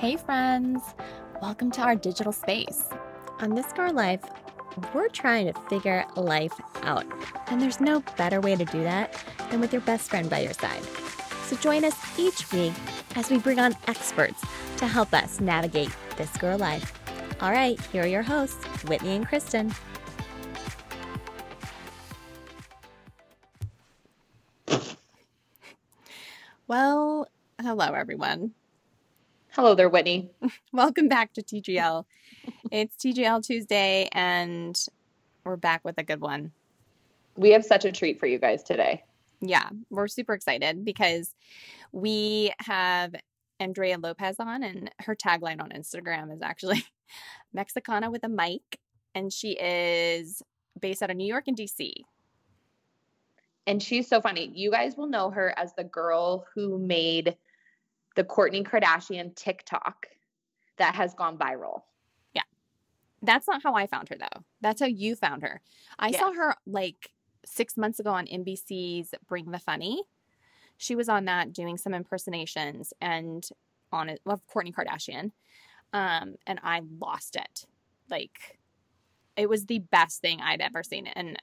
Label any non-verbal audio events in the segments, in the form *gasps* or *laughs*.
Hey, friends. Welcome to our digital space. On This Girl Life, we're trying to figure life out. And there's no better way to do that than with your best friend by your side. So join us each week as we bring on experts to help us navigate this girl life. All right, here are your hosts, Whitney and Kristen. *laughs* Well, hello, everyone. Hello there, Whitney. *laughs* Welcome back to TGL. it's TGL Tuesday, and we're back with a good one. We have such a treat for you guys today. Yeah, we're super excited because we have Andrea Lopez on, and her tagline on Instagram is actually *laughs* Mexicana with a mic, and she is based out of New York and DC. And she's so funny. You guys will know her as the girl who made the Kourtney Kardashian TikTok that has gone viral. Yeah. That's not how I found her though. That's how you found her. I yes. saw her like 6 months ago on NBC's Bring the Funny. She was on that doing some impersonations and on it of Kourtney Kardashian. Um and I lost it. Like it was the best thing I'd ever seen and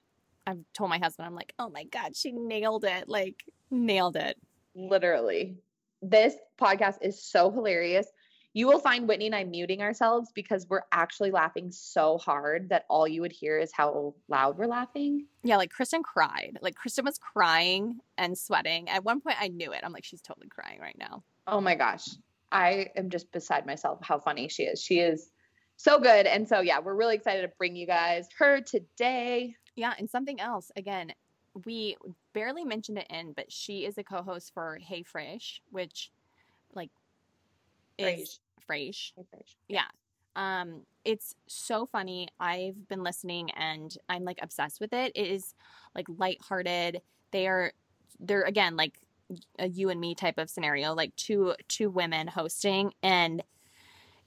I've told my husband I'm like, "Oh my god, she nailed it." Like nailed it. Literally this podcast is so hilarious. You will find Whitney and I muting ourselves because we're actually laughing so hard that all you would hear is how loud we're laughing. Yeah, like Kristen cried. Like Kristen was crying and sweating. At one point, I knew it. I'm like, she's totally crying right now. Oh my gosh. I am just beside myself how funny she is. She is so good. And so, yeah, we're really excited to bring you guys her today. Yeah, and something else. Again, we barely mentioned it in, but she is a co-host for Hey Fresh, which like is Frasier. Hey Yeah. Um, it's so funny. I've been listening and I'm like obsessed with it. It is like lighthearted. They are they're again like a you and me type of scenario, like two two women hosting. And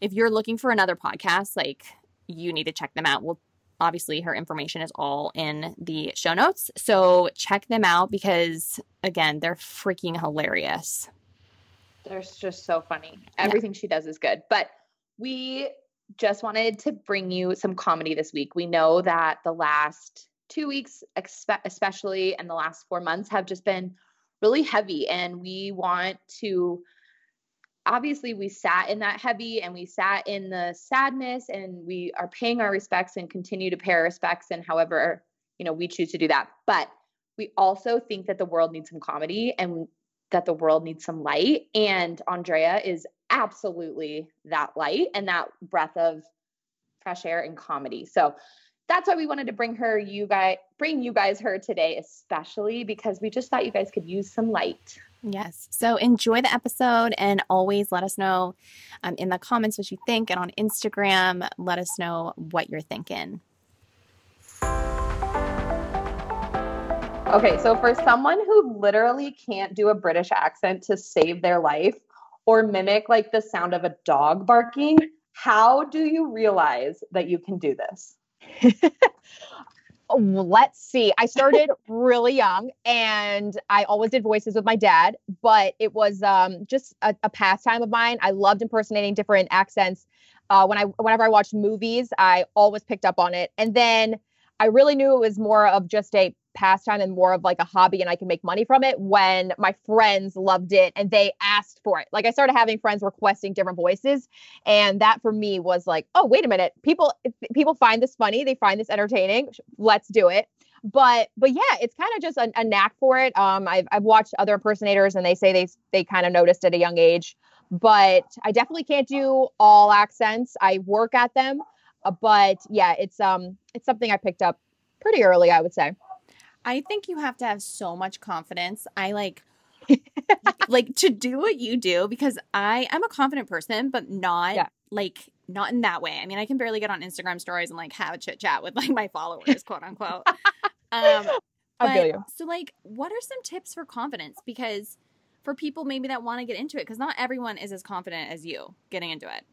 if you're looking for another podcast, like you need to check them out. We'll obviously her information is all in the show notes. So check them out because again, they're freaking hilarious. They're just so funny. Everything yeah. she does is good. But we just wanted to bring you some comedy this week. We know that the last two weeks, especially, and the last four months have just been really heavy. And we want to obviously we sat in that heavy and we sat in the sadness and we are paying our respects and continue to pay our respects and however you know we choose to do that. But we also think that the world needs some comedy and that the world needs some light. And andrea is absolutely that light and that breath of fresh air and comedy. So that's why we wanted to bring her you guys bring you guys her today especially because we just thought you guys could use some light Yes. So enjoy the episode and always let us know um, in the comments what you think. And on Instagram, let us know what you're thinking. Okay. So for someone who literally can't do a British accent to save their life or mimic like the sound of a dog barking, how do you realize that you can do this? *laughs* let's see. I started *laughs* really young and I always did voices with my dad, but it was um, just a, a, pastime of mine. I loved impersonating different accents. Uh, when I whenever I watched movies, I always picked up on it. And then I really knew it was more of just a pastime and more of like a hobby and I can make money from it when my friends loved it and they asked for it. Like I started having friends requesting different voices and that for me was like, "Oh, wait a minute. People people find this funny, they find this entertaining. Let's do it." But but yeah, it's kind of just a, a knack for it. Um I've I've watched other impersonators and they say they they kind of noticed at a young age, but I definitely can't do all accents. I work at them, uh, but yeah, it's um it's something I picked up pretty early, I would say. I think you have to have so much confidence. I like *laughs* like to do what you do because I I'm a confident person, but not yeah. like not in that way. I mean, I can barely get on Instagram stories and like have a chit chat with like my followers, quote unquote. Um, I feel you. So, like, what are some tips for confidence? Because for people maybe that want to get into it, because not everyone is as confident as you getting into it.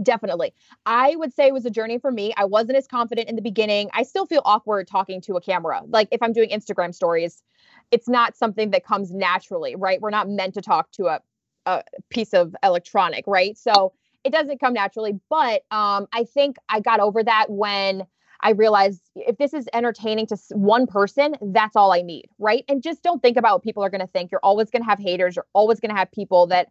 Definitely. I would say it was a journey for me. I wasn't as confident in the beginning. I still feel awkward talking to a camera. Like if I'm doing Instagram stories, it's not something that comes naturally, right? We're not meant to talk to a a piece of electronic, right? So it doesn't come naturally. But um, I think I got over that when I realized if this is entertaining to one person, that's all I need, right? And just don't think about what people are going to think. You're always going to have haters. You're always going to have people that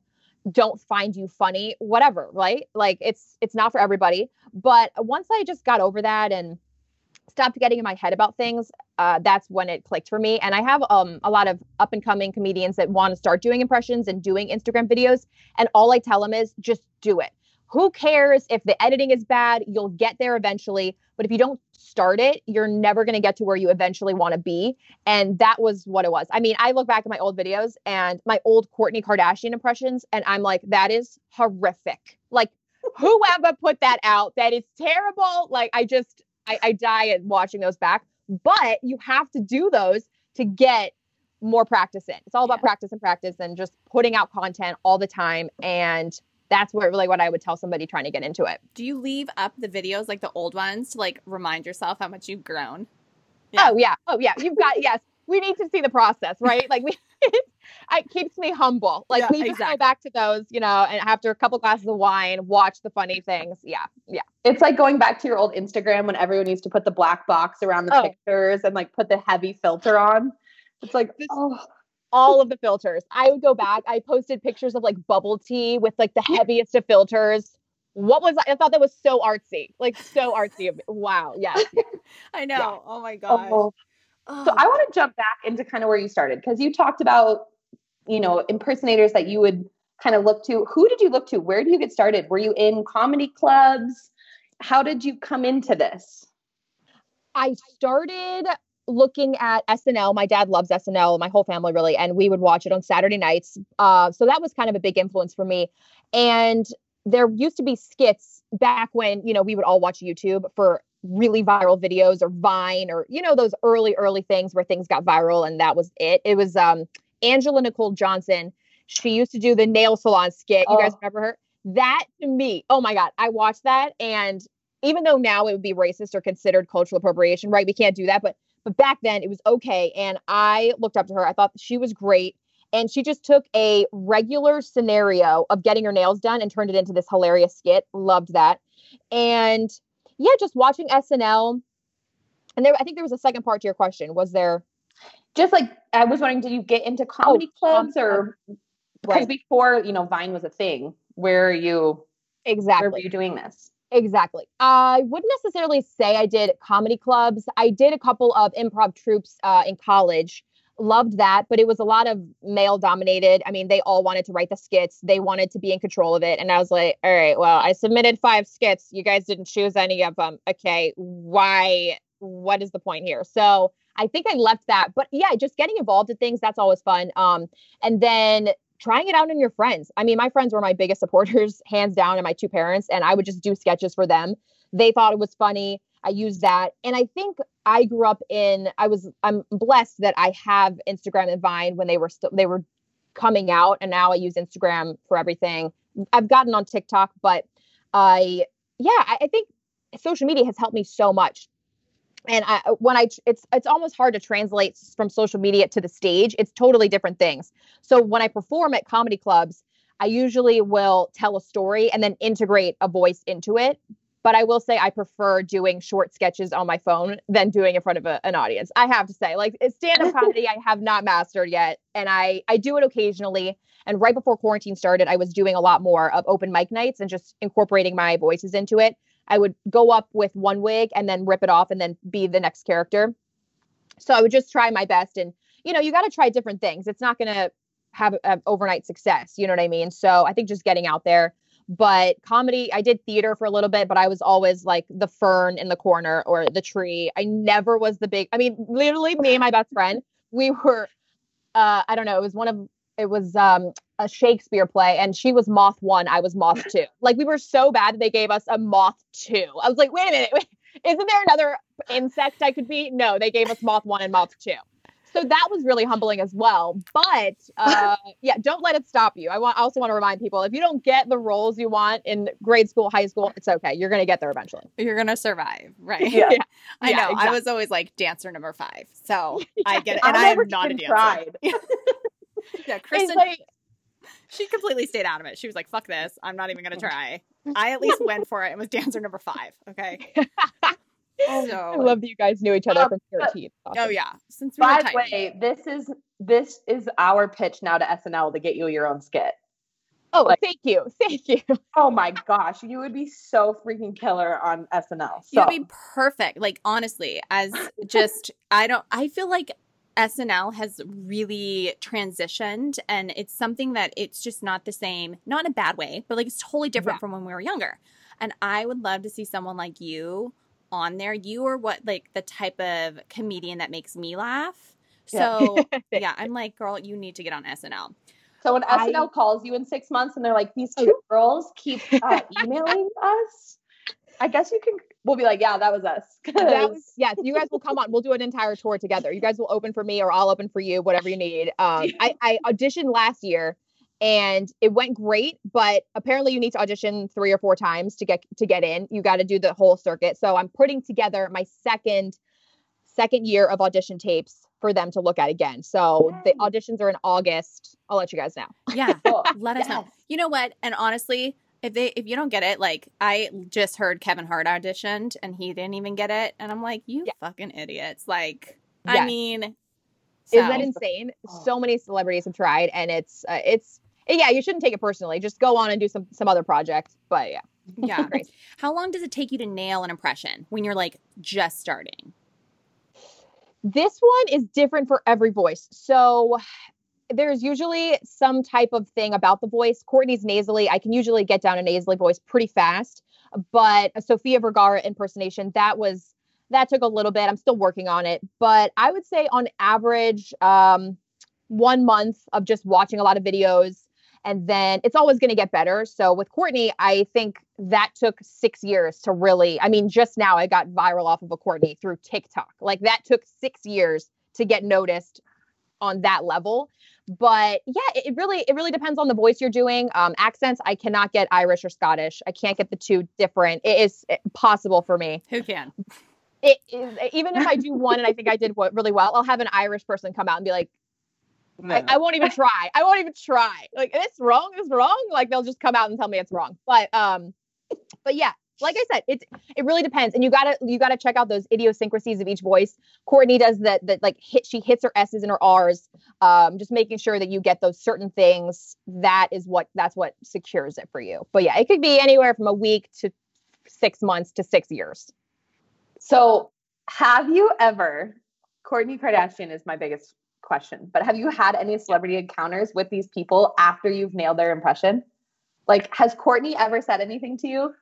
don't find you funny, whatever, right? Like it's it's not for everybody. But once I just got over that and stopped getting in my head about things, uh, that's when it clicked for me. And I have um, a lot of up and coming comedians that want to start doing impressions and doing Instagram videos. And all I tell them is just do it. Who cares if the editing is bad? You'll get there eventually. But if you don't start it, you're never going to get to where you eventually want to be. And that was what it was. I mean, I look back at my old videos and my old Kourtney Kardashian impressions, and I'm like, that is horrific. Like, whoever put that out, that is terrible. Like, I just, I, I die at watching those back. But you have to do those to get more practice in. It's all about yeah. practice and practice and just putting out content all the time and that's what really what I would tell somebody trying to get into it. Do you leave up the videos like the old ones to like remind yourself how much you've grown? Yeah. Oh yeah. Oh yeah. You've got yes. We need to see the process, right? Like we *laughs* it keeps me humble. Like yeah, we just exactly. go back to those, you know, and after a couple glasses of wine, watch the funny things. Yeah. Yeah. It's like going back to your old Instagram when everyone used to put the black box around the oh. pictures and like put the heavy filter on. It's like, oh all of the filters. I would go back. I posted pictures of like bubble tea with like the *laughs* heaviest of filters. What was I thought that was so artsy, like so artsy. Of, Wow. Yeah. *laughs* I know. Yeah. Oh my oh. gosh. Oh. So I want to jump back into kind of where you started because you talked about, you know, impersonators that you would kind of look to. Who did you look to? Where did you get started? Were you in comedy clubs? How did you come into this? I started looking at SNL. My dad loves SNL, my whole family really, and we would watch it on Saturday nights. Uh, so that was kind of a big influence for me. And there used to be skits back when, you know, we would all watch YouTube for really viral videos or Vine or, you know, those early, early things where things got viral and that was it. It was um, Angela Nicole Johnson. She used to do the nail salon skit. You oh. guys remember her? That to me, oh my God, I watched that. And even though now it would be racist or considered cultural appropriation, right? We can't do that. But but back then it was okay. And I looked up to her. I thought she was great. And she just took a regular scenario of getting her nails done and turned it into this hilarious skit. Loved that. And yeah, just watching SNL. And there, I think there was a second part to your question. Was there? Just like I was wondering, did you get into comedy oh, clubs or because right. before you know Vine was a thing? Where are you? Exactly. Where were you doing this? Exactly. I wouldn't necessarily say I did comedy clubs. I did a couple of improv troupes uh, in college. Loved that, but it was a lot of male dominated. I mean, they all wanted to write the skits. They wanted to be in control of it. And I was like, all right, well, I submitted five skits. You guys didn't choose any of them. Okay, why? What is the point here? So I think I left that. But yeah, just getting involved in things, that's always fun. Um, and then trying it out on your friends. I mean, my friends were my biggest supporters, *laughs* hands down, and my two parents, and I would just do sketches for them. They thought it was funny. I used that. And I think I grew up in I was I'm blessed that I have Instagram and Vine when they were still they were coming out and now I use Instagram for everything. I've gotten on TikTok, but I yeah, I, I think social media has helped me so much and I, uh, when I, it's it's almost hard to translate from social media to the stage. It's totally different things. So when I perform at comedy clubs, I usually will tell a story and then integrate a voice into it. But I will say I prefer doing short sketches on my phone than doing in front of a, an audience. I have to say, like stand up *laughs* comedy, I have not mastered yet, and I I do it occasionally. And right before quarantine started, I was doing a lot more of open mic nights and just incorporating my voices into it. I would go up with one wig and then rip it off and then be the next character. So I would just try my best. And, you know, you got to try different things. It's not going to have, have overnight success. You know what I mean? So I think just getting out there. But comedy, I did theater for a little bit, but I was always like the fern in the corner or the tree. I never was the big, I mean, literally, me and my best friend, we were, uh, I don't know, it was one of it was um, a Shakespeare play, and she was Moth One, I was Moth Two. *laughs* Like we were so bad that they gave us a Moth Two. I was like, wait a minute, wait, isn't there another insect I could be? No, they gave us Moth One and Moth Two. So that was really humbling as well. But *laughs* uh, yeah, don't let it stop you. I want I also want to remind people if you don't get the roles you want in grade school, high school, it's okay. You're gonna get there eventually. You're gonna survive, right? *laughs* Yeah, yeah. I yeah, know. Exactly. I was always like dancer number five, so I get it, and I am not a dancer. Yeah, Kristen. Like, she completely stayed out of it. She was like, "Fuck this! I'm not even gonna try." I at least went for it and was dancer number five. Okay. *laughs* Oh, so I love that you guys knew each other um, from 13. Awesome. Oh yeah. Since we by the way, this is this is our pitch now to SNL to get you your own skit. Oh, like, thank you. *laughs* Thank you. Oh my gosh. You would be so freaking killer on SNL. So. You'd be perfect. Like, honestly, as just, I don't, I feel like SNL has really transitioned and it's something that it's just not the same, not in a bad way, but like it's totally different yeah. from when we were younger. And I would love to see someone like you on there. You are what like the type of comedian that makes me laugh. So yeah, *laughs* yeah I'm like, girl, you need to get on SNL. So when I, SNL calls you in six months and they're like, these two *laughs* girls keep uh, emailing us, I guess you can. We'll be like, yeah, that was us. *laughs* That was, yes, you guys will come on. We'll do an entire tour together. You guys will open for me, or I'll open for you, whatever you need. Um, I, I auditioned last year and it went great but apparently you need to audition three or four times to get to get in you got to do the whole circuit so i'm putting together my second second year of audition tapes for them to look at again so Yay. the auditions are in august i'll let you guys know yeah *laughs* let us yes. know you know what and honestly if they if you don't get it like i just heard kevin hart auditioned and he didn't even get it and i'm like you yeah. fucking idiots like yes. i mean so. Is that insane? Oh. So many celebrities have tried, and it's uh, it's yeah, you shouldn't take it personally. Just go on and do some some other project. But yeah. Yeah. *laughs* How long does it take you to nail an impression when you're like just starting? This one is different for every voice. So there's usually some type of thing about the voice. Kourtney's nasally, I can usually get down a nasally voice pretty fast. But a Vergara impersonation, that was that took a little bit. I'm still working on it. But I would say on average, um, one month of just watching a lot of videos, and then it's always going to get better. So with Kourtney, I think that took six years to really, I mean, just now I got viral off of a Kourtney through TikTok. Like that took six years to get noticed on that level. But yeah, it really it really depends on the voice you're doing. Um, accents, I cannot get Irish or Scottish. I can't get the two different. It is possible for me. Who can? It is even if I do one and I think I did what really well, I'll have an Irish person come out and be like, I, I, won't even try. I won't even try. Like it's wrong, it's wrong. Like they'll just come out and tell me it's wrong. But um, but yeah, like I said, it it really depends. And you gotta you gotta check out those idiosyncrasies of each voice. Kourtney does that that like hit she hits her S's and her R's. Um, just making sure that you get those certain things. That is what that's what secures it for you. But yeah, it could be anywhere from a week to six months to six years. So have you ever Kourtney Kardashian is my biggest question, but have you had any celebrity encounters with these people after you've nailed their impression? Like, has Kourtney ever said anything to you?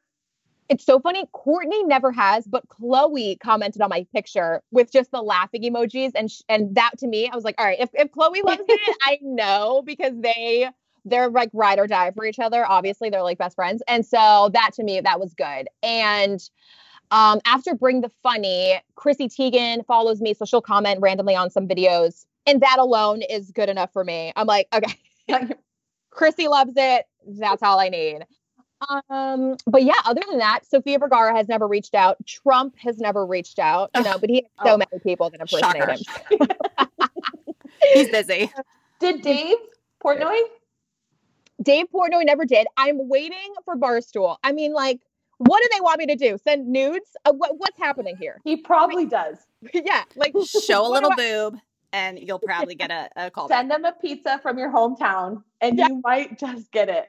It's so funny. Kourtney never has, but Khloé commented on my picture with just the laughing emojis, and sh- and that to me, I was like, all right, if if Khloé loves it, *laughs* I know because they they're like ride or die for each other. Obviously, they're like best friends, and so that to me, that was good. And um, after Bring the Funny, Chrissy Teigen follows me, so she'll comment randomly on some videos and that alone is good enough for me. I'm like, okay, *laughs* Chrissy loves it. That's all I need. Um, but yeah, other than that, Sofia Vergara has never reached out. Trump has never reached out. You know, but he has so oh, many people that impersonate him. *laughs* He's busy. Did Dave Portnoy? Dave Portnoy never did. I'm waiting for Barstool. I mean, like, what do they want me to do? Send nudes? Uh, what, what's happening here? He probably does. *laughs* yeah, like show a little boob and you'll probably get a, a call. Send back. them a pizza from your hometown, and yeah. you might just get it.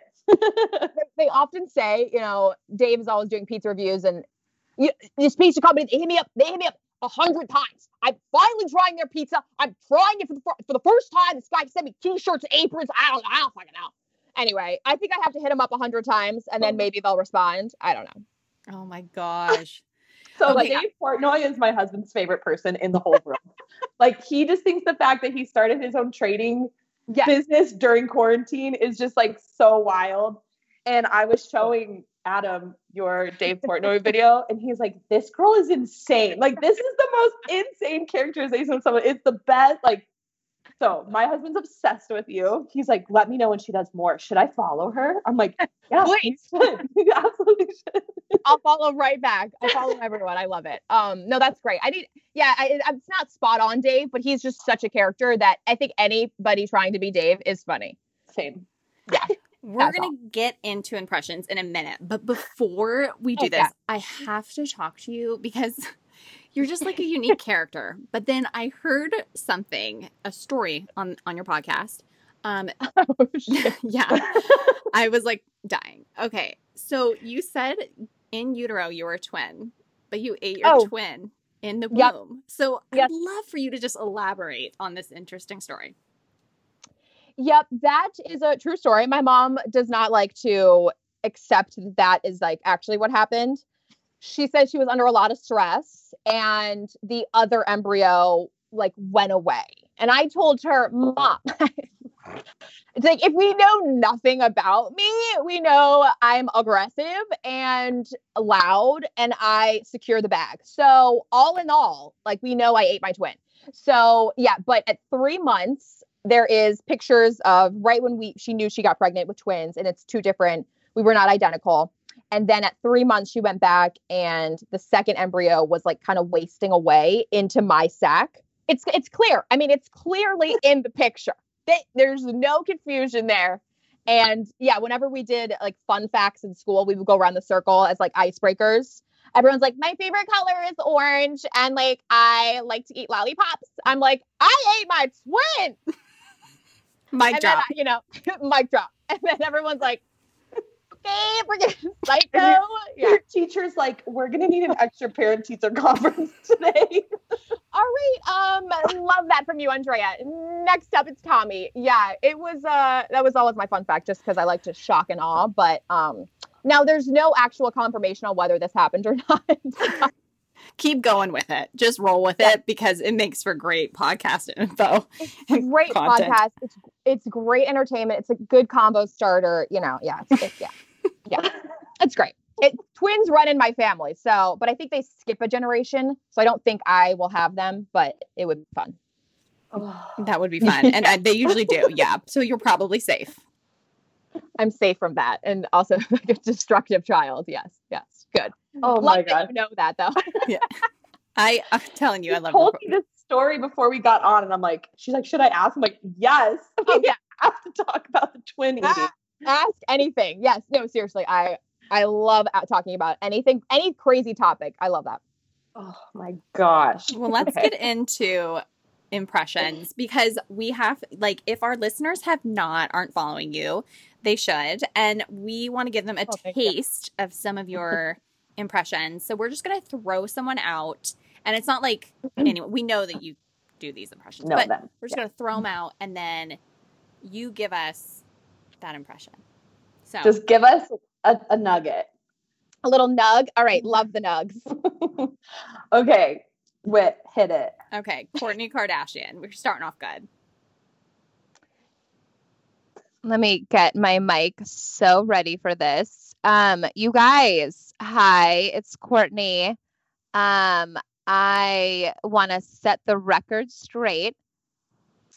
They often say, you know, Dave is always doing pizza reviews, and you, this pizza company they hit me up. They hit me up a hundred times. I'm finally trying their pizza. I'm trying it for the for the first time. This guy sent me t-shirts, aprons. I don't, I don't fucking know. Anyway, I think I have to hit him up a hundred times, and then oh maybe they'll respond. I don't know. Oh my gosh. *laughs* So okay. Dave Portnoy is my husband's favorite person in the whole world. *laughs* like he just thinks the fact that he started his own trading yes. business during quarantine is just like so wild. And I was showing Adam your Dave Portnoy *laughs* video, and he's like, "This girl is insane. Like this is the most insane characterization of someone. It's the best. Like so my husband's obsessed with you. He's like, let me know when she does more. Should I follow her? I'm like, *laughs* yeah, please. *laughs* you absolutely should. I'll follow right back. I'll follow everyone. I love it. Um, no, that's great. I need, yeah, I, it's not spot on Dave, but he's just such a character that I think anybody trying to be Dave is funny. Same. Yeah. We're going to get into impressions in a minute. But before we do oh, this, yeah. I have to talk to you because you're just like a unique character. But then I heard something, a story on on your podcast. Um *laughs* oh, *laughs* yeah. I was like dying. Okay. So you said in utero you were a twin, but you ate your oh. twin in the womb. Yep. So. I'd love for you to just elaborate on this interesting story. Yep, that is a true story. My mom does not like to accept that is like actually what happened. She said she was under a lot of stress and the other embryo like went away. And I told her, "Mom, *laughs* it's like if we know nothing about me, we know I'm aggressive and loud and I secure the bag. So, all in all, like we know I ate my twin. So, yeah, but at 3 months there is pictures of right when we she knew she got pregnant with twins and it's two different we were not identical and then at three months she went back and the second embryo was like kind of wasting away into my sac it's it's clear i mean it's clearly *laughs* in the picture there's no confusion there and yeah whenever we did like fun facts in school we would go around the circle as like icebreakers everyone's like, my favorite color is orange, and like I like to eat lollipops. I'm like, I ate my twin. *laughs* Mic and drop. Then, you know, *laughs* mic drop. And then everyone's like, okay, we're gonna *laughs* psycho. Your, yeah. your teacher's like, we're gonna need an extra parent teacher *laughs* conference today. *laughs* All right. Um, love that from you, Andrea. Next up, it's Tommy. Yeah, it was. Uh, that was always my fun fact, just because I like to shock and awe. But um, now there's no actual confirmation on whether this happened or not keep going with it. Just roll with yeah. it because it makes for great podcast info. great podcast. It's it's great entertainment. It's a good combo starter. You know, yeah, it's, it's, yeah, yeah. *laughs* It's great. It, twins run in my family, so but I think they skip a generation, so I don't think I will have them. But it would be fun. That would be fun, and uh, they usually do. *laughs* Yeah, so you're probably safe. I'm safe from that, and also *laughs* like a destructive child. Yes, yes, good. Oh Love my god, you know that though. yeah, I I'm telling you, I love. Told me this story before we got on, and I'm like, she's like, should I ask? I'm like, yes. Oh, yeah, I have to talk about the twin eating. Ask anything. Yes. No, seriously, I I love talking about anything, any crazy topic. I love that. Oh my gosh. Well, let's okay. get into impressions because we have like if our listeners have not aren't following you they should and we want to give them a oh, taste of some of your *laughs* impressions. So we're just gonna throw someone out, and it's not like mm-hmm. anyway. We know that you do these impressions, know but them. we're just yeah. gonna throw them out, and then you give us that impression. So just give us a, a nugget, a little nug. All right, love the nugs. *laughs* okay, Whit, hit it. Okay, Kourtney Kardashian. We're starting off good. Let me get my mic so ready for this. Um, you guys, hi, it's Kourtney. Um, I want to set the record straight.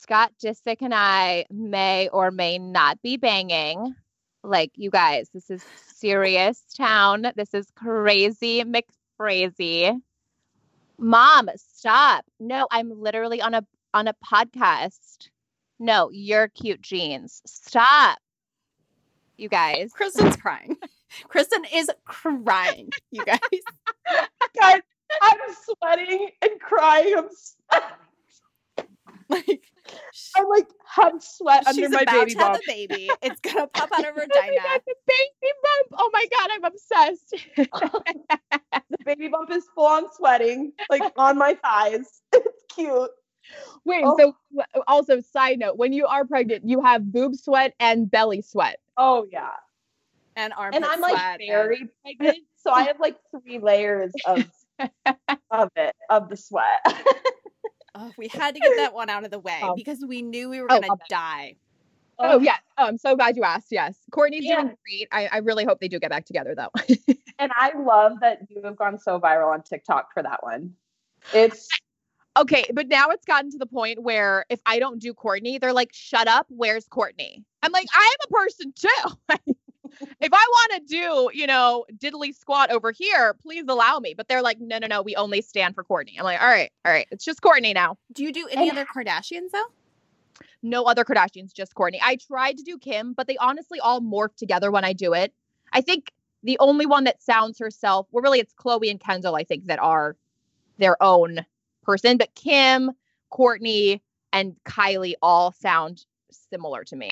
Scott Disick and I may or may not be banging. Like, you guys, this is serious town. This is crazy McCrazy. Mom, stop. No, I'm literally on a on a podcast. No, you're cute jeans. Stop you guys. Kristen's crying. *laughs* Kristen is crying, you guys. *laughs* guys, I'm sweating and crying. I'm sweating. *laughs* like I like have sweat under my baby bump. baby. It's gonna pop out of her vagina. *laughs* oh the baby bump. Oh my god, I'm obsessed. *laughs* *laughs* the baby bump is full on sweating, like on my thighs. It's cute. Wait, oh. so also side note, when you are pregnant, you have boob sweat and belly sweat. Oh yeah. And armpit And I'm like very and... pregnant, so I have like three layers of of it, of the sweat. Oh, we had to get that one out of the way oh. because we knew we were oh, gonna die. Oh, yeah. Oh, I'm so glad you asked. Yes. Kourtney's yeah. doing great. I, I really hope they do get back together though. *laughs* and I love that you have gone so viral on TikTok for that one. It's Okay, but now it's gotten to the point where if I don't do Kourtney, they're like, "Shut up, where's Kourtney? I'm like, "I am a person too. *laughs* if I want to do, you know, diddly squat over here, please allow me." But they're like, "No, no, no, we only stand for Kourtney. I'm like, "All right, all right, it's just Kourtney now." Do you do any and, other Kardashians though? no other Kardashians, just Kourtney. I tried to do Kim, but they honestly all morph together when I do it. I think the only one that sounds herself, well, really, it's Khloé and Kendall, I think, that are their own person. But Kim, Kourtney, and Kylie all sound similar to me.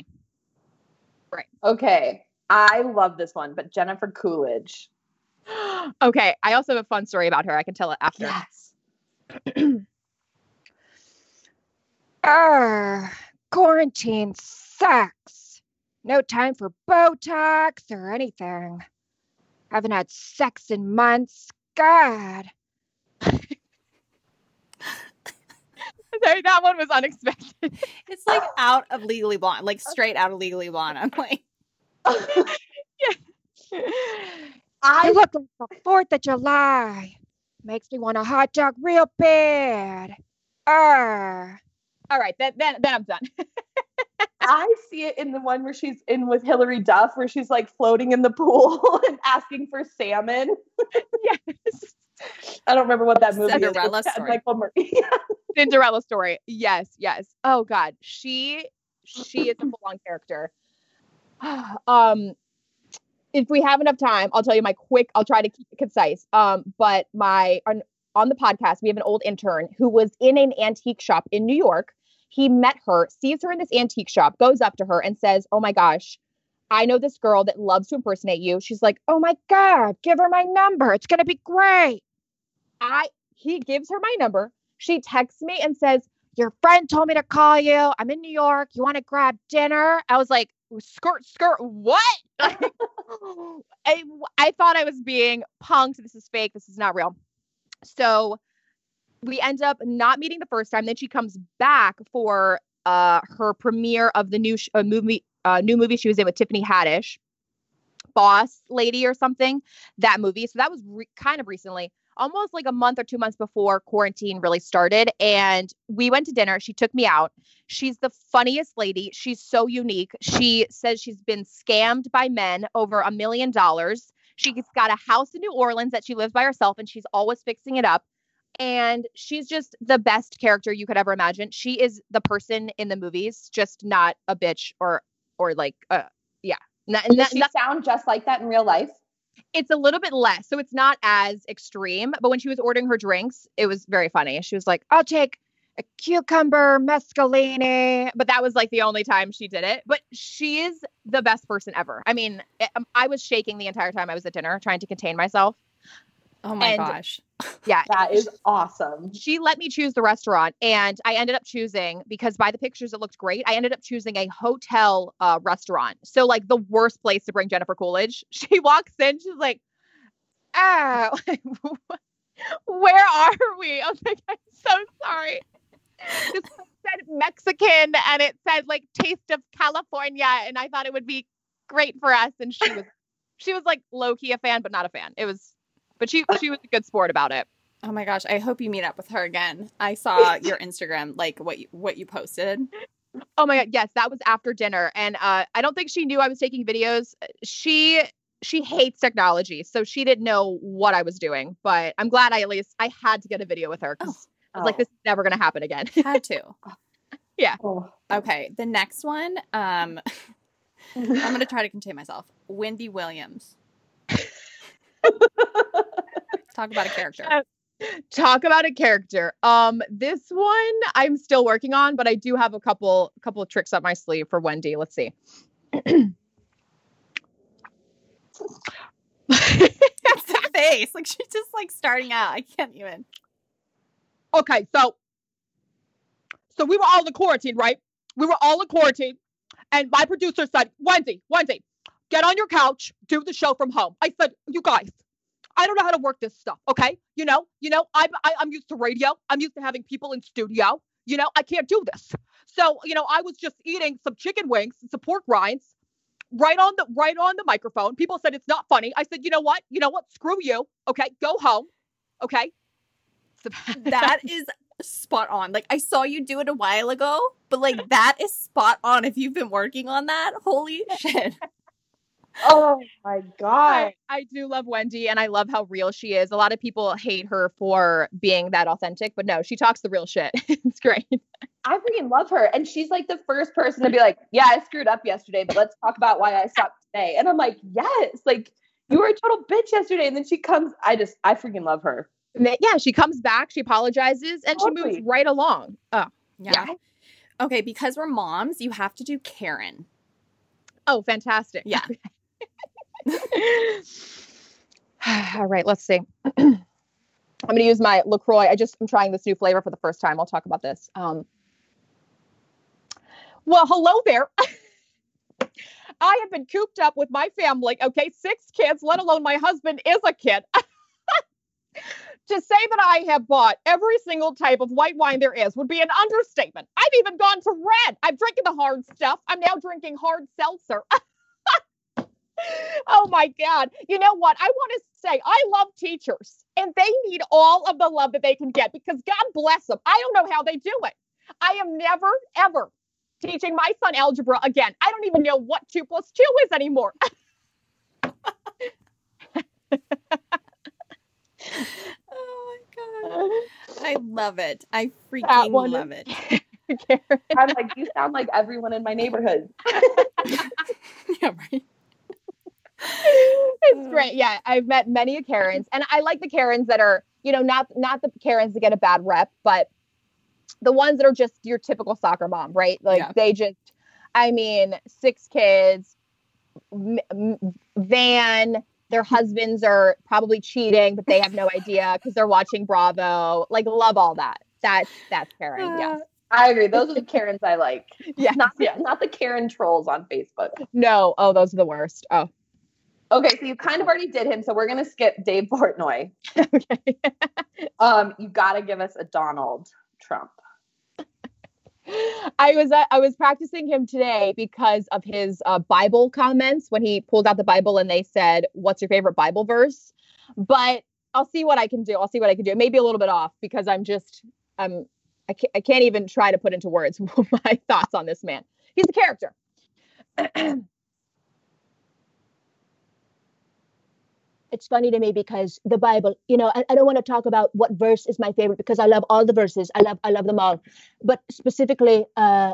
Right. Okay. I love this one, but Jennifer Coolidge. *gasps* okay. I also have a fun story about her. I can tell it after. Yes. *clears throat* Arr, quarantine sucks. No time for Botox or anything. Haven't had sex in months. God. *laughs* Sorry, that one was unexpected. It's like out of Legally Blonde, like straight out of Legally Blonde. I'm like, yeah. I look like the Fourth of July. Makes me want a hot dog real bad. Arr. All right, then then then I'm done. *laughs* I see it in the one where she's in with Hilary Duff, where she's like floating in the pool *laughs* and asking for salmon. *laughs* yes. I don't remember what that movie Cinderella is. story. Michael Murray. Cinderella story. Yes, yes. Oh God, she she is a full on character. *sighs* um, if we have enough time, I'll tell you my quick. I'll try to keep it concise. Um, but my on, on the podcast, we have an old intern who was in an antique shop in New York. He met her, sees her in this antique shop, goes up to her and says, "Oh my gosh." I know this girl that loves to impersonate you. She's like, "Oh my god, give her my number. It's to be great." I he gives her my number. She texts me and says, "Your friend told me to call you. I'm in New York. You want to grab dinner?" I was like, "Skirt, skirt, what?" *laughs* *laughs* I, I thought I was being punked. This is fake. This is not real. So we end up not meeting the first time. Then she comes back for uh her premiere of the new sh- uh, movie, uh, new movie she was in with Tiffany Haddish, Boss Lady or something. That movie. So that was re- kind of recently almost like a month or two months before quarantine really started. And we went to dinner. She took me out. She's the funniest lady. She's so unique. She says she's been scammed by men over a million dollars. She's got a house in New Orleans that she lives by herself and she's always fixing it up. And she's just the best character you could ever imagine. She is the person in the movies, just not a bitch or or like uh yeah. Not, Does not, she not, sound just like that in real life? It's a little bit less. So it's not as extreme. But when she was ordering her drinks, it was very funny. She was like, I'll take a cucumber mescalini. But that was like the only time she did it. But she is the best person ever. I mean, it, um, I was shaking the entire time I was at dinner trying to contain myself. Oh my and, gosh. *laughs* Yeah. that is awesome. She let me choose the restaurant and I ended up choosing because by the pictures it looked great. I ended up choosing a hotel uh, restaurant. So like the worst place to bring Jennifer Coolidge. *laughs* She walks in, she's like, "Oh, *laughs* where are we?" I was like, "I'm so sorry." This said Mexican and it said like taste of California and I thought it would be great for us and she was she was like low key a fan but not a fan. It was but she she was a good sport about it. Oh my gosh, I hope you meet up with her again. I saw *laughs* your Instagram, like what you, what you posted. Oh my god, yes, that was after dinner, and uh, I don't think she knew I was taking videos. She she hates technology, so she didn't know what I was doing. But I'm glad I at least I had to get a video with her because oh. I was oh. like, this is never going to happen again. *laughs* had to. *laughs* yeah. Oh. Okay, the next one. Um, I'm going to try to contain myself. Wendy Williams. *laughs* Talk about a character. Uh, talk about a character. Um, this one I'm still working on, but I do have a couple couple of tricks up my sleeve for Wendy. Let's see. *laughs* That's the face. Like she's just like starting out. I can't even. Okay, so so we were all in quarantine, right? We were all in quarantine, and my producer said, "Wendy, Wendy, get on your couch, do the show from home." I said, "You guys, I don't know how to work this stuff. Okay. You know, you know, I'm, I, am i am used to radio. I'm used to having people in studio. You know, I can't do this. So, you know, I was just eating some chicken wings and some pork rinds right on the, right on the microphone. People said it's not funny. I said, you know what? You know what? Screw you. Okay. Go home. Okay. *laughs* that is spot on. Like I saw you do it a while ago, but like that is spot on if you've been working on that. Holy *laughs* shit. Oh my god. I, I, do love Wendy and I love how real she is. A lot of people hate her for being that authentic, but no, she talks the real shit. *laughs* it's great. I freaking love her. And she's like the first person to be like, Yeah, I screwed up yesterday, but let's talk about why I stopped today. And I'm like, Yes, like you were a total bitch yesterday. And then she comes, I just, I freaking love her. Yeah, she comes back, she apologizes, and totally. she moves right along. Oh, yeah. yeah. Okay, because we're moms, you have to do Karen. Oh, fantastic. Yeah. *laughs* *sighs* All right, let's see. *clears throat* I'm going to use my LaCroix. I just, I'm trying this new flavor for the first time. I'll talk about this. Um, well, hello there. *laughs* I have been cooped up with my family, okay, six kids, let alone my husband is a kid. *laughs* to say that I have bought every single type of white wine there is would be an understatement. I've even gone to red. I'm drinking the hard stuff. I'm now drinking hard seltzer. *laughs* oh my God. You know what? I want to say I love teachers and they need all of the love that they can get because God bless them. I don't know how they do it. I am never, ever teaching my son algebra again. I don't even know what two plus two is anymore. *laughs* oh my God. I love it. I freaking love it. *laughs* I'm like, you sound like everyone in my neighborhood. *laughs* yeah, right it's great. Oh. Yeah, I've met many a Karens, and I like the Karens that are, you know, not not the Karens that get a bad rep, but the ones that are just your typical soccer mom, right? Like yeah. they just, I mean, six kids, m- van. Their husbands are probably cheating, but they have no idea because they're watching Bravo. Like, love all that. That's that's Karen. Yeah. I agree. Those are the Karens I like. *laughs* Yeah. Not yeah. not the Karen trolls on Facebook. No. Oh, those are the worst. Oh. Okay, so you kind of already did him, so we're gonna skip Dave Portnoy. *laughs* okay. *laughs* um, you gotta give us a Donald Trump. I was uh, I was practicing him today because of his uh, Bible comments when he pulled out the Bible and they said, "What's your favorite Bible verse?" But I'll see what I can do. I'll see what I can do. Maybe a little bit off because I'm just um I can't, I can't even try to put into words *laughs* my thoughts on this man. He's a character. *clears throat* it's funny to me because the Bible, you know, I, I don't want to talk about what verse is my favorite because I love all the verses. I love I love them all. But specifically, uh,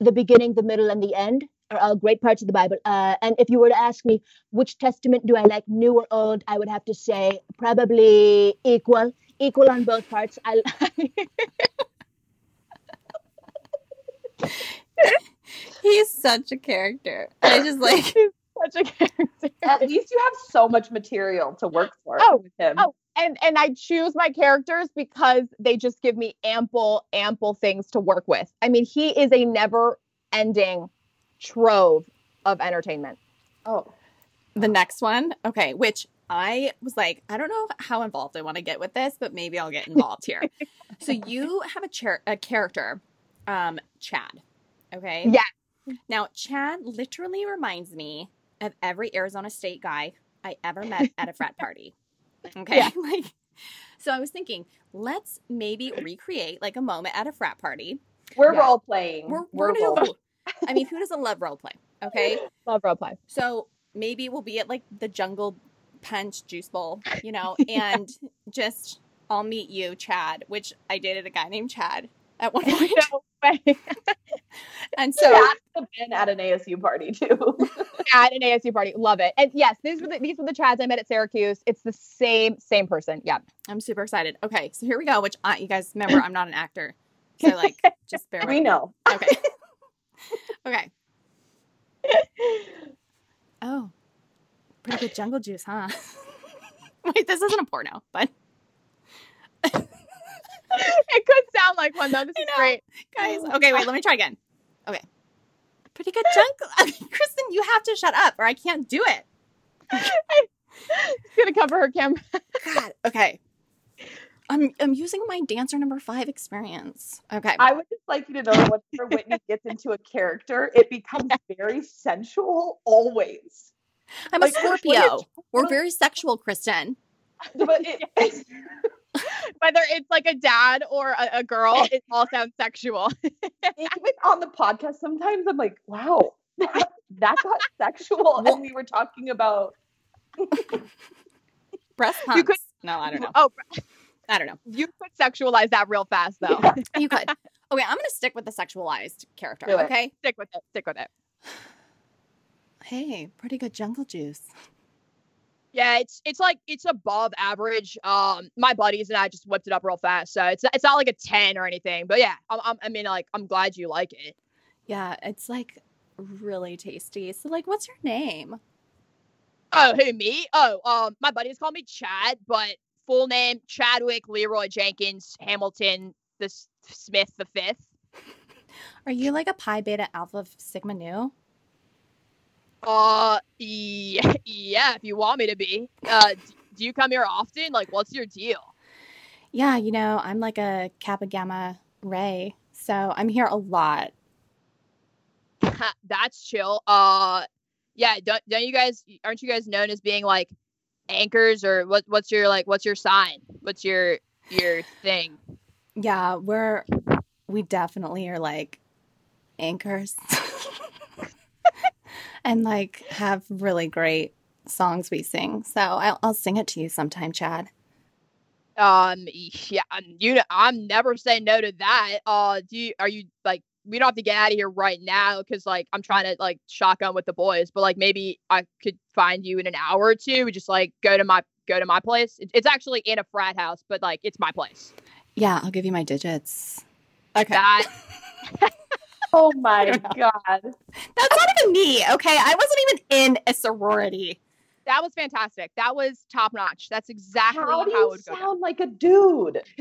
the beginning, the middle, and the end are all great parts of the Bible. Uh, and if you were to ask me which testament do I like, new or old, I would have to say probably equal, equal on both parts. I. *laughs* He's such a character. I just like *laughs* such a *laughs* character. At least you have so much material to work for oh, with him. Oh, and and I choose my characters because they just give me ample ample things to work with. I mean, he is a never-ending trove of entertainment. Oh. The next one, okay, which I was like, I don't know how involved I want to get with this, but maybe I'll get involved here. *laughs* so you have a, chair, a character, um, Chad. Okay. Yeah. Now Chad literally reminds me of every Arizona State guy I ever met *laughs* at a frat party. Okay. Yeah. *laughs* Like, so I was thinking, let's maybe recreate like a moment at a frat party. We're yeah. role playing. We're, we're, we're role I mean, who doesn't love role play? Okay. *laughs* Love role play. So maybe we'll be at like the jungle punch juice bowl, you know, and just I'll meet you, Chad, which I dated a guy named Chad at one point. No way. *laughs* and so I've been at an ASU party too. *laughs* at an ASU party, love it. And yes, these were the, these were the Chads I met at Syracuse. It's the same same person. Yeah, I'm super excited. Okay, so here we go. Which I, you guys remember, I'm not an actor, so like *laughs* just bear. we know. Okay. okay. Oh, pretty good jungle juice, huh? Wait, this isn't a porno, but it could sound like one though. This is great, guys. Okay, wait. Let me try again. Okay, pretty good chunk. *laughs* Kristen, you have to shut up, or I can't do it. She's gonna cover her camera. God. Okay. I'm I'm using my dancer number five experience. Okay. I would just like you to know that whenever Whitney gets into a character, it becomes *laughs* very sensual always. I'm like, a Scorpio. We're very sexual, Kristen. But it, *laughs* *laughs* whether it's like a dad or a, a girl, it all sounds sexual. *laughs* Even on the podcast, sometimes I'm like, wow, that, *laughs* that got sexual. Well, and we were talking about breast pumps. You could, no, I don't know. Oh, I don't know. You could sexualize that real fast, though. you could. Okay, I'm gonna stick with the sexualized character. Okay, stick with it. Stick with it. *sighs* Hey, pretty good jungle juice. Yeah, it's it's like it's above average. Um, my buddies and I just whipped it up real fast, so it's it's not like a ten or anything. But yeah, I'm, I'm I mean like I'm glad you like it. Yeah, it's like really tasty. So like, what's your name? Oh, who me? Oh, um, my buddies call me Chad, but full name Chadwick Leroy Jenkins Hamilton the Smith the fifth. *laughs* Are you like a Pi Beta Alpha Sigma Nu? Uh, yeah, *laughs* yeah. If you want me to be, uh, do you come here often? Like, what's your deal? Yeah, you know, I'm like a Kappa Gamma Ray, so I'm here a lot. *laughs* That's chill. Uh, yeah. Don't don't you guys aren't you guys known as being like anchors or what? What's your like? What's your sign? What's your your thing? Yeah, we're we definitely are like anchors. *laughs* and like have really great songs we sing. So I'll, I'll sing it to you sometime, Chad. Um, yeah, you. know, I'm never saying no to that. Uh, do you? Are you like? We don't have to get out of here right now because like I'm trying to like shotgun with the boys, but like maybe I could find you in an hour or two. We just like go to my go to my place. It's actually in a frat house, but like it's my place. Yeah, I'll give you my digits. Okay. That. *laughs* oh my god. That's not even me. Okay, I wasn't even in a sorority. That was fantastic. That was top notch. That's exactly how, do how it sound go like a dude. *laughs*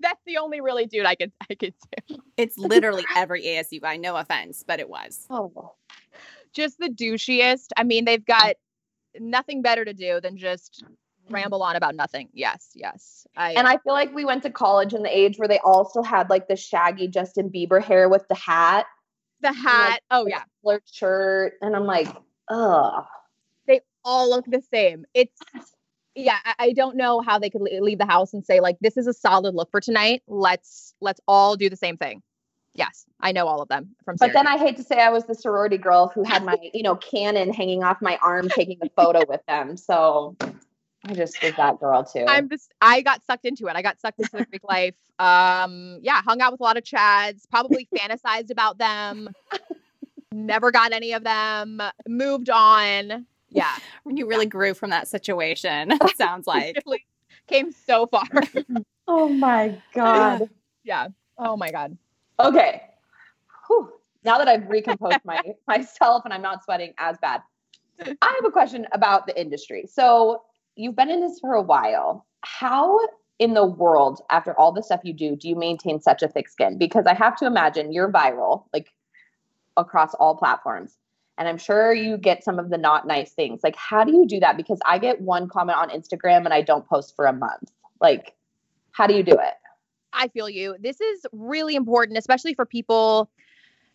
That's the only really dude I could I could do. It's literally every ASU guy. No offense, but it was. Oh, just the douchiest. I mean, they've got nothing better to do than just ramble on about nothing. Yes, yes. I, and I feel like we went to college in the age where they also had like the shaggy Justin Bieber hair with the hat. The hat. Like, oh yeah. Flirt shirt. And I'm like, ugh. They all look the same. It's yeah, I, I don't know how they could leave the house and say like this is a solid look for tonight. Let's let's all do the same thing. Yes, I know all of them from. But then I hate to say I was the sorority girl who had my, you know, Canon hanging off my arm, taking the photo with them. So I just was that girl too. I'm just I got sucked into it. I got sucked into the Greek *laughs* life. Um, yeah, hung out with a lot of Chads, probably *laughs* fantasized about them. Never got any of them. Moved on. Yeah. You really yeah. grew from that situation. *laughs* It sounds like. really came so far. oh my God. yeah. Oh my God. Okay. Whew. Now that I've recomposed my myself and I'm not sweating as bad. I have a question about the industry. So you've been in this for a while. How in the world, after all the stuff you do, do you maintain such a thick skin? Because I have to imagine you're viral, like across all platforms. And I'm sure you get some of the not nice things. Like, how do you do that? Because I get one comment on Instagram and I don't post for a month. Like, how do you do it? I feel you. This is really important, especially for people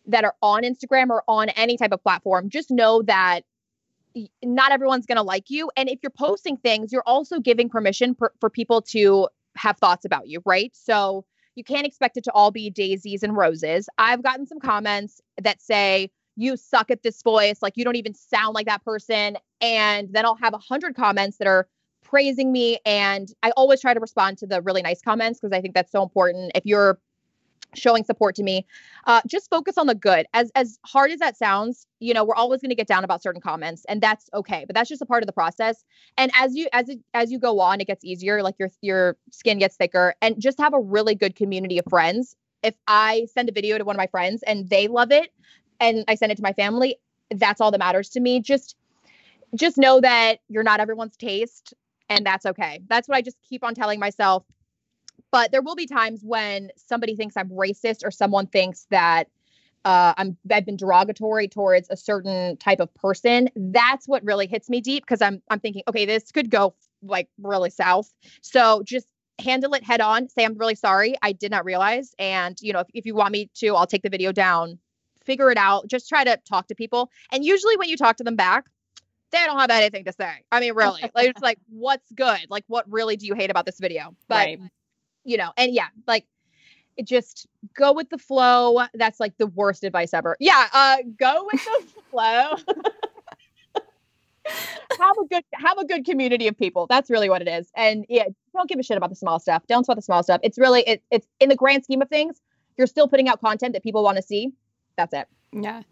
that are on Instagram or on any type of platform. Just know that not everyone's going to like you. And if you're posting things, you're also giving permission per, for people to have thoughts about you, right? So you can't expect it to all be daisies and roses. I've gotten some comments that say, you suck at this voice, like you don't even sound like that person. And then I'll have a hundred comments that are praising me. And I always try to respond to the really nice comments because I think that's so important. If you're showing support to me uh, just focus on the good. As as hard as that sounds you know we're always going to get down about certain comments and that's okay but that's just a part of the process. And as you as it, as you go on it gets easier like your your skin gets thicker and just have a really good community of friends. If i send a video to one of my friends and they love it and i send it to my family that's all that matters to me. Just just know that you're not everyone's taste and that's okay. That's what i just keep on telling myself but there will be times when somebody thinks I'm racist or someone thinks that uh, I'm I've been derogatory towards a certain type of person. That's what really hits me deep because I'm I'm thinking, okay, this could go like really south. So just handle it head on. Say I'm really sorry. I did not realize. And you know, if, if you want me to, I'll take the video down. Figure it out. Just try to talk to people. And usually when you talk to them back, they don't have anything to say. I mean, really, like, it's like, *laughs* what's good? Like, what really do you hate about this video? But right you know, and yeah, like it just go with the flow. That's like the worst advice ever. Yeah, uh go with the *laughs* flow. *laughs* have a good have a good community of people. That's really what it is. And yeah, don't give a shit about the small stuff. Don't sweat the small stuff. It's really it, it's in the grand scheme of things, you're still putting out content that people want to see, that's it. Yeah.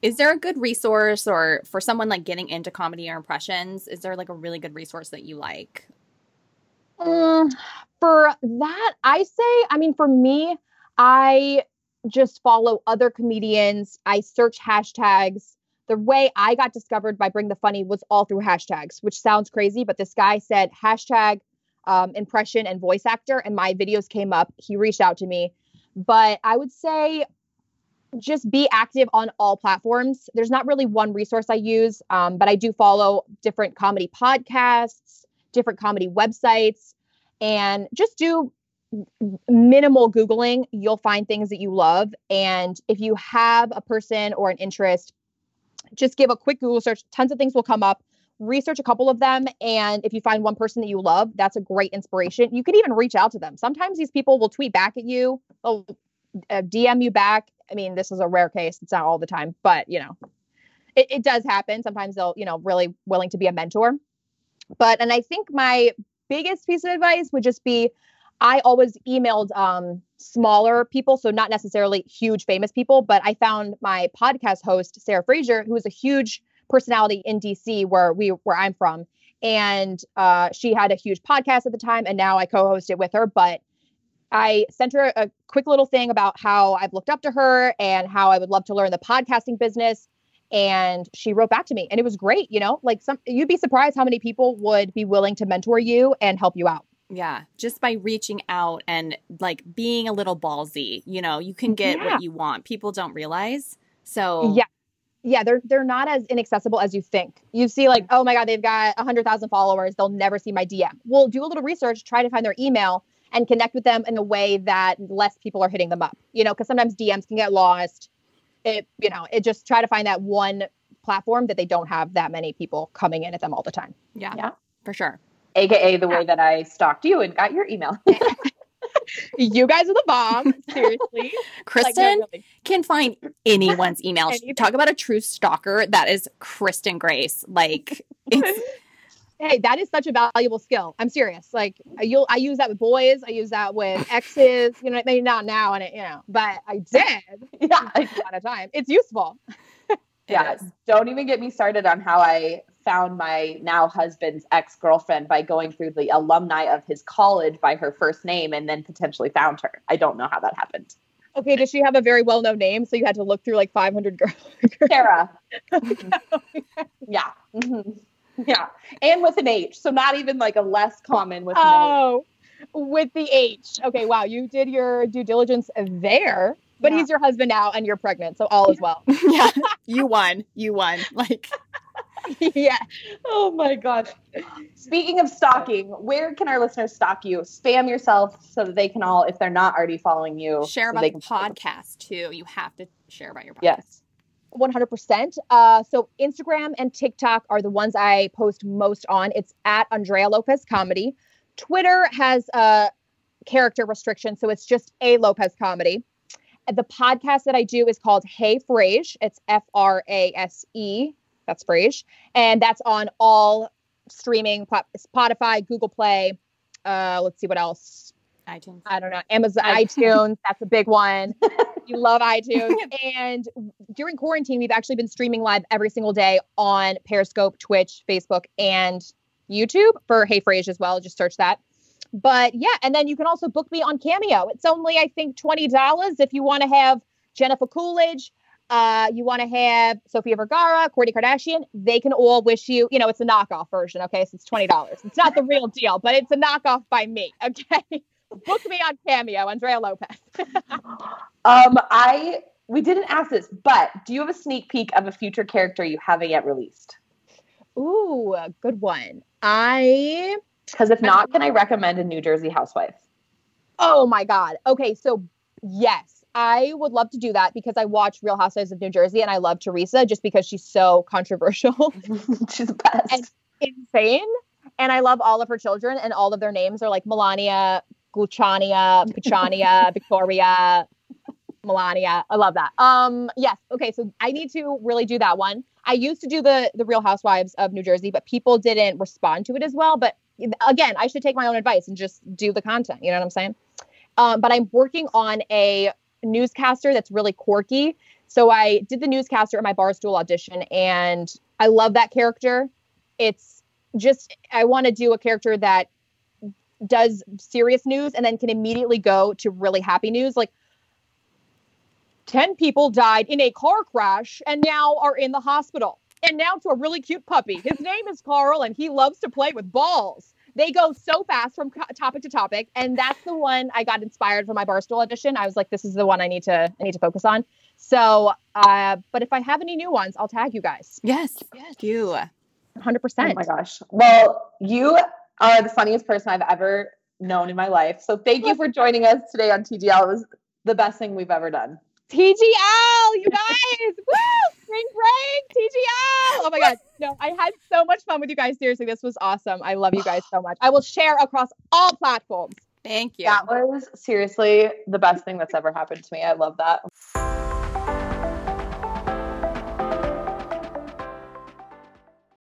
Is there a good resource or for someone like getting into comedy or impressions, is there like a really good resource that you like? Um, for that, I say, I mean, for me, I just follow other comedians. I search hashtags. The way I got discovered by Bring the Funny was all through hashtags, which sounds crazy, but this guy said hashtag um, impression and voice actor, and my videos came up. He reached out to me. But I would say just be active on all platforms. There's not really one resource I use, um, but I do follow different comedy podcasts, different comedy websites, and just do minimal Googling. You'll find things that you love. And if you have a person or an interest, just give a quick Google search. Tons of things will come up. Research a couple of them. And if you find one person that you love, that's a great inspiration. You could even reach out to them. Sometimes these people will tweet back at you, they'll uh, DM you back. I mean, this is a rare case. It's not all the time, but you know, it, it does happen. Sometimes they'll, you know, really willing to be a mentor. But, and I think my biggest piece of advice would just be I always emailed um, smaller people, so not necessarily huge famous people, but I found my podcast host Sarah Fraser, who is a huge personality in DC, where we where I'm from, and uh, she had a huge podcast at the time, and now I co-host it with her. But I sent her a quick little thing about how I've looked up to her and how I would love to learn the podcasting business. And she wrote back to me, and it was great. You know, like some you'd be surprised how many people would be willing to mentor you and help you out. Yeah, just by reaching out and like being a little ballsy, you know, you can get yeah. what you want. People don't realize. So Yeah. Yeah, they're they're not as inaccessible as you think. You see like, "Oh my god, they've got 100,000 followers. They'll never see my DM." Well, do a little research, try to find their email and connect with them in a way that less people are hitting them up. You know, cuz sometimes DMs can get lost. It, you know, it just try to find that one platform that they don't have that many people coming in at them all the time. Yeah. Yeah. For sure aka the way that I stalked you and got your email. *laughs* you guys are the bomb. Seriously. Kristen *laughs* like, no, really. can find anyone's email. *laughs* Talk about a true stalker. That is Kristen Grace. Like Hey, that is such a valuable skill. I'm serious. Like you'll I use that with boys, I use that with *laughs* exes, you know, maybe not now and it, you know, but I did *laughs* yeah. *laughs* a lot of time. It's useful. yeah. Don't even get me started on how I found my now husband's ex girlfriend by going through the alumni of his college by her first name and then potentially found her. I don't know how that happened. Okay, does she have a very well known name? So you had to look through like 500 girls? Sarah. yeah. Mm-hmm. Yeah. And with an H. So not even like a less common with Oh, with the H. Okay, wow. You did your due diligence there. But yeah. he's your husband now and you're pregnant. So all is well. *laughs* yeah. *laughs* You won. You won. Like *laughs* yeah. Oh my gosh. Speaking of stalking, where can our listeners stalk you? Spam yourself so that they can all, if they're not already following you, share so about the podcast too. You have to share about your podcast. Yes. 100%. Uh, so Instagram and TikTok are the ones I post most on. It's at Andrea Lopez Comedy. Twitter has a character restriction, so it's just a Lopez Comedy. The podcast that I do is called Hey Frase. It's F R A S E that's Frase. And that's on all streaming Spotify, Google Play. Uh, let's see what else. iTunes. I don't know. Amazon, iTunes. That's a big one. *laughs* you love iTunes. *laughs* and during quarantine, we've actually been streaming live every single day on Periscope, Twitch, Facebook, and YouTube for Hey Frase as well. Just search that. But yeah, and then you can also book me on Cameo. It's only, I think, $20 if you want to have Jennifer Coolidge, uh, you want to have Sofia Vergara, Kourtney Kardashian, they can all wish you, you know, it's a knockoff version. Okay. So it's $20. It's not the real deal, but it's a knockoff by me. *laughs* Okay. Book me on Cameo, Andrea Lopez. *laughs* um, I, we didn't ask this, but do you have a sneak peek of a future character you haven't yet released? Ooh, good one. I, because if not, can I recommend a New Jersey housewife? Oh my God. Okay. So, yes I would love to do that because I watch Real Housewives of New Jersey and I love Teresa just because she's so *laughs* controversial. *laughs* she's the best. And insane. And I love all of her children and all of their names are like Melania, Gluchania, Pichania, *laughs* Victoria, Melania. I love that. Um, yes. Okay. So I need to really do that one. I used to do the the Real Housewives of New Jersey, but people didn't respond to it as well. But again, I should take my own advice and just do the content. You know what I'm saying? Um, but I'm working on a newscaster that's really quirky. So I did the newscaster at my Barstool audition, and I love that character. It's just I want to do a character that does serious news and then can immediately go to really happy news. Like 10 people died in a car crash and now are in the hospital. And now to a really cute puppy. His name is Carl and he loves to play with balls. They go so fast from topic to topic, and that's the one I got inspired for my barstool edition. I was like, this is the one I need to I need to focus on. So, uh, but if I have any new ones, I'll tag you guys. Yes, yes, you. 100%. Oh my gosh. Well, you are the funniest person I've ever known in my life. So thank you for joining us today on TGL. It was the best thing we've ever done. TGL, you guys. *laughs* Woo! Spring break, TGL. Oh my God. *laughs* No, I had so much fun with you guys. Seriously, this was awesome. I love you guys so much. I will share across all platforms. Thank you. That was seriously the best thing that's ever happened to me. I love that.